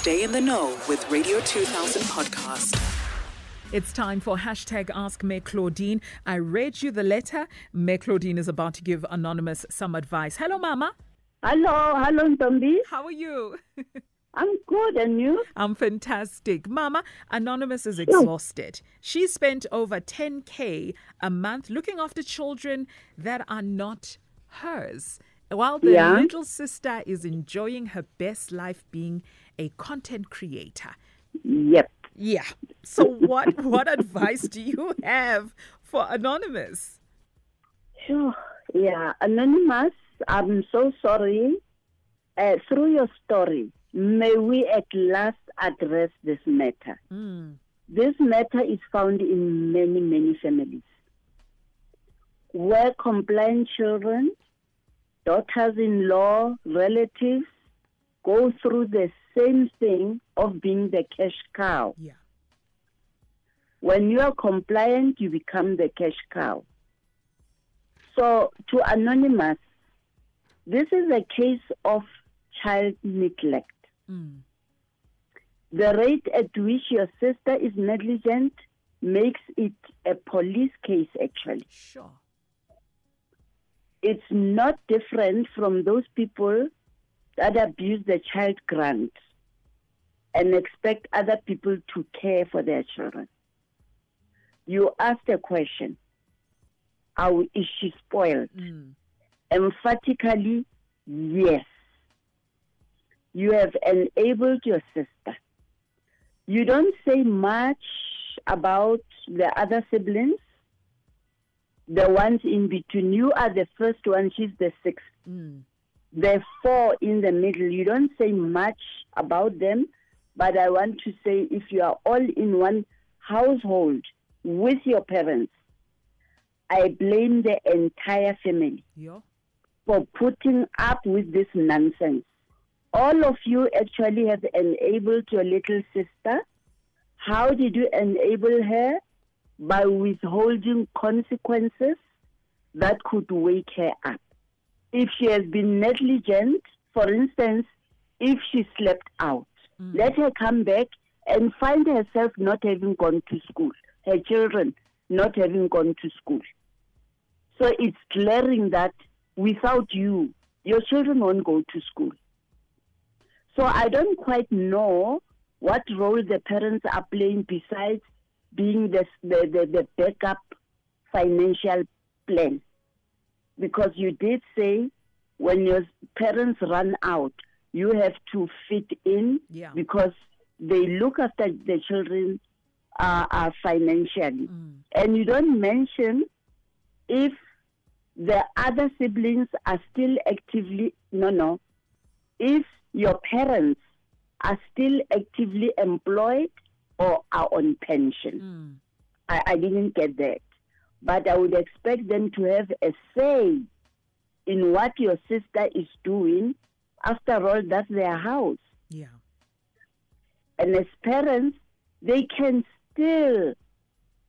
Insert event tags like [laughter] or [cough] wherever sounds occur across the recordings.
Stay in the know with Radio 2000 podcast. It's time for hashtag Ask Mme Claudine. I read you the letter. Mme Claudine is about to give Anonymous some advice. Hello, Mama. Hello, hello, Ntombi. How are you? [laughs] I'm good, and you? I'm fantastic. Mama, Anonymous is oh. exhausted. She spent over 10K a month looking after children that are not hers, while the Yeah. little sister is enjoying her best life being a content creator. Yep. Yeah. So what what [laughs] advice do you have for Anonymous? Sure. Yeah, Anonymous, I'm so sorry. Uh, through your story, may we at last address this matter. Mm. This matter is found in many, many families where compliant children, daughters in law, relatives go through the same thing of being the cash cow. Yeah. When you are compliant, you become the cash cow. So, to Anonymous, this is a case of child neglect. Mm. The rate at which your sister is negligent makes it a police case, actually. Sure. It's not different from those people that abuse the child grant and expect other people to care for their children. You asked a question How is she spoiled? Mm. Emphatically, yes. You have enabled your sister. You don't say much about the other siblings, the ones in between. You are the first one, she's the sixth. Mm. The four in the middle, you don't say much about them, but I want to say if you are all in one household with your parents, I blame the entire family Yeah. for putting up with this nonsense. All of you actually have enabled your little sister. How did you enable her? By withholding consequences that could wake her up. If she has been negligent, for instance, if she slept out, Mm. let her come back and find herself not having gone to school, her children not having gone to school. So it's glaring that without you, your children won't go to school. So I don't quite know what role the parents are playing besides being the, the, the, the backup financial plan. Because you did say when your parents run out, you have to fit in Yeah. because they look after the children uh, uh, financially. Mm. And you don't mention if the other siblings are still actively, no, no, if your parents are still actively employed or are on pension. Mm. I, I didn't get that. But I would expect them to have a say in what your sister is doing. After all, that's their house. Yeah. And as parents, they can still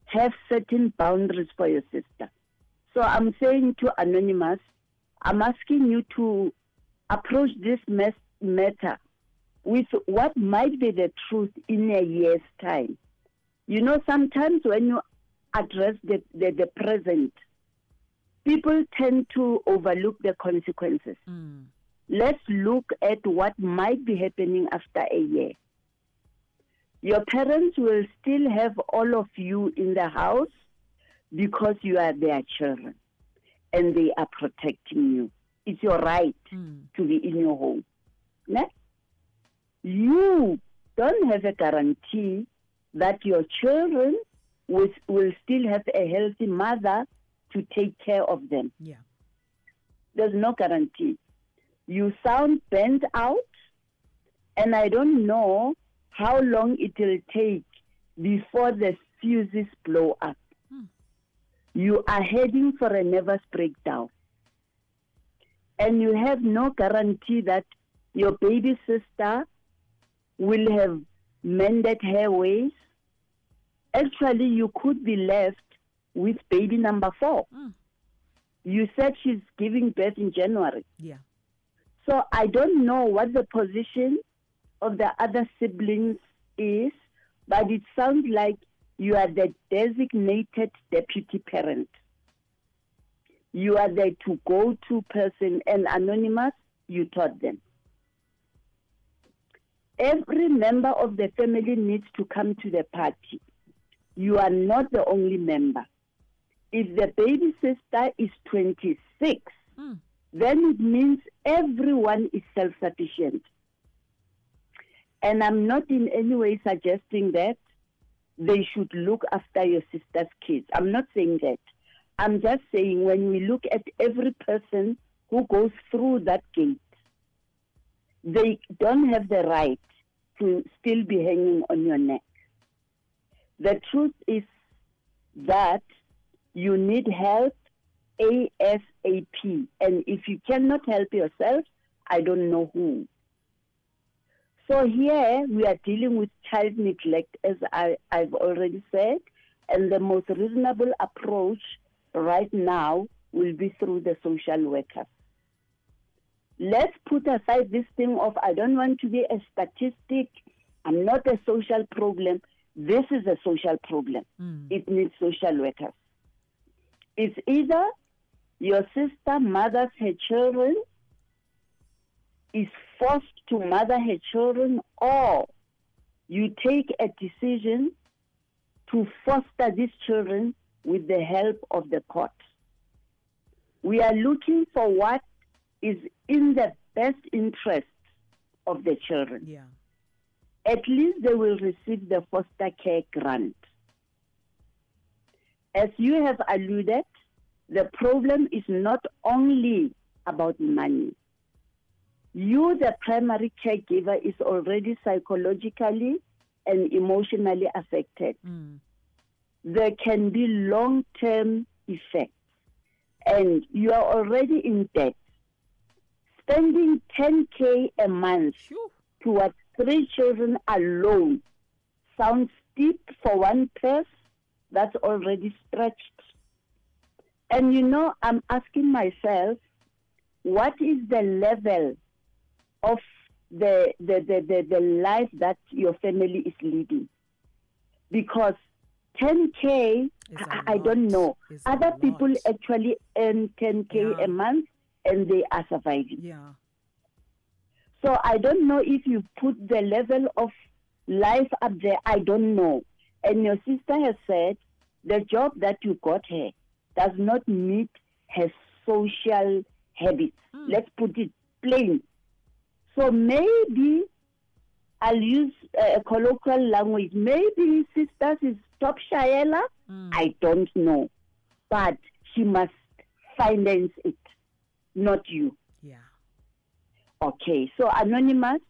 have certain boundaries for your sister. So I'm saying to Anonymous, I'm asking you to approach this mes- matter with what might be the truth in a year's time. You know, sometimes when you address the, the, the present, people tend to overlook the consequences. Mm. Let's look at what might be happening after a year. Your parents will still have all of you in the house because you are their children and they are protecting you. It's your right Mm. to be in your home. Ne? You don't have a guarantee that your children will, will still have a healthy mother to take care of them. Yeah. There's no guarantee. You sound bent out, and I don't know how long it will take before the fuses blow up. Hmm. You are heading for a nervous breakdown. And you have no guarantee that your baby sister will have mended her ways. Actually, you could be left with baby number four. Mm. You said she's giving birth in January. Yeah. So I don't know what the position of the other siblings is, but it sounds like you are the designated deputy parent. You are the to go to person, and anonymous, you taught them. Every member of the family needs to come to the party. You are not the only member. If the baby sister is 26, Mm. then it means everyone is self sufficient. And I'm not in any way suggesting that they should look after your sister's kids. I'm not saying that. I'm just saying when we look at every person who goes through that gate, they don't have the right to still be hanging on your neck. The truth is that you need help ASAP. And if you cannot help yourself, I don't know who. So here we are dealing with child neglect, as I, I've already said, and the most reasonable approach right now will be through the social workers. Let's put aside this thing of I don't want to be a statistic, I'm not a social problem. This is a social problem. Mm. It needs social workers. It's either your sister mothers her children, is forced to mother her children, or you take a decision to foster these children with the help of the court. We are looking for what is in the best interest of the children. Yeah. At least they will receive the foster care grant. As you have alluded, the problem is not only about money. You, the primary caregiver, is already psychologically and emotionally affected. Mm. There can be long term effects, and you are already in debt. Spending 10K a month Phew. towards three children alone sounds steep for one purse that's already stretched. And you know, I'm asking myself, what is the level of the, the, the, the, the life that your family is leading? Because 10K, Is a I, I don't know. Is Other people actually earn 10K Yeah. a month and they are surviving. Yeah. So I don't know if you put the level of life up there. I don't know. And your sister has said the job that you got her does not meet her social habits. Mm. Let's put it plain. So maybe I'll use uh, a colloquial language. Maybe sisters is top shayela. Mm. I don't know. But she must finance it, not you. Okay, so Anonymous,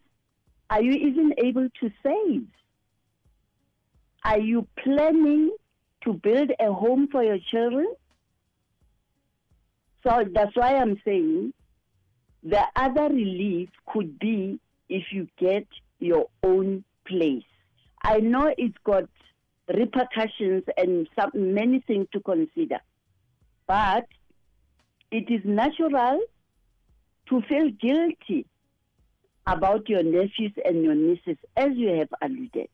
are you even able to save? Are you planning to build a home for your children? So that's why I'm saying the other relief could be if you get your own place. I know it's got repercussions and some, many things to consider, but it is natural to feel guilty about your nephews and your nieces, as you have alluded,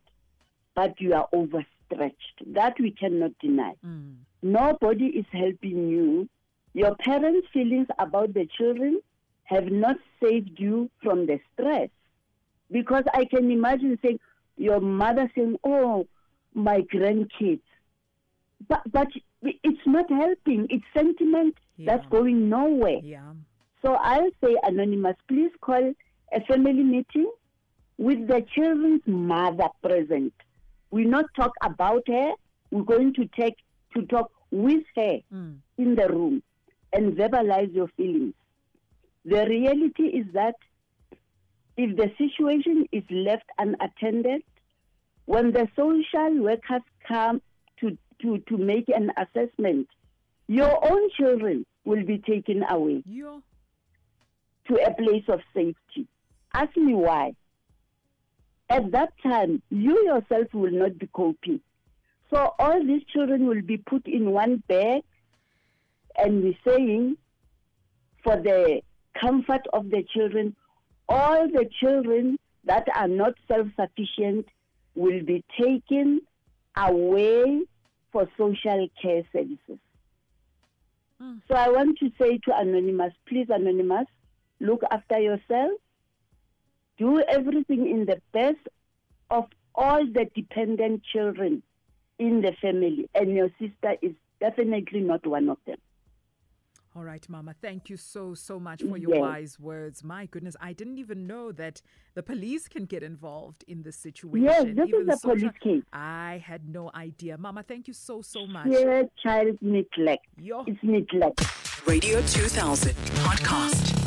but you are overstretched. That we cannot deny. Mm. Nobody is helping you. Your parents' feelings about the children have not saved you from the stress. Because I can imagine saying, your mother saying, Oh, my grandkids. But, but it's not helping. It's sentiment that's going nowhere. Yeah. So I'll say, Anonymous, please call a family meeting with the children's mother present. We not talk about her. We're going to take to talk with her Mm. in the room and verbalize your feelings. The reality is that if the situation is left unattended, when the social workers come to, to, to make an assessment, your own children will be taken away. To a place of safety. Ask me why. At that time, you yourself will not be coping. So all these children will be put in one bag, and we're saying, for the comfort of the children, all the children that are not self sufficient will be taken away for social care services. Mm. So I want to say to Anonymous, please, Anonymous, look after yourself. Do everything in the best of all the dependent children in the family, and your sister is definitely not one of them. All right, Mama. Thank you so, so much for your Yes. wise words. My goodness, I didn't even know that the police can get involved in this situation. Yes, this Even is a social- police case. I had no idea. Mama, thank you so, so much. Sheer child neglect. Yo. It's neglect. Radio 2000 podcast.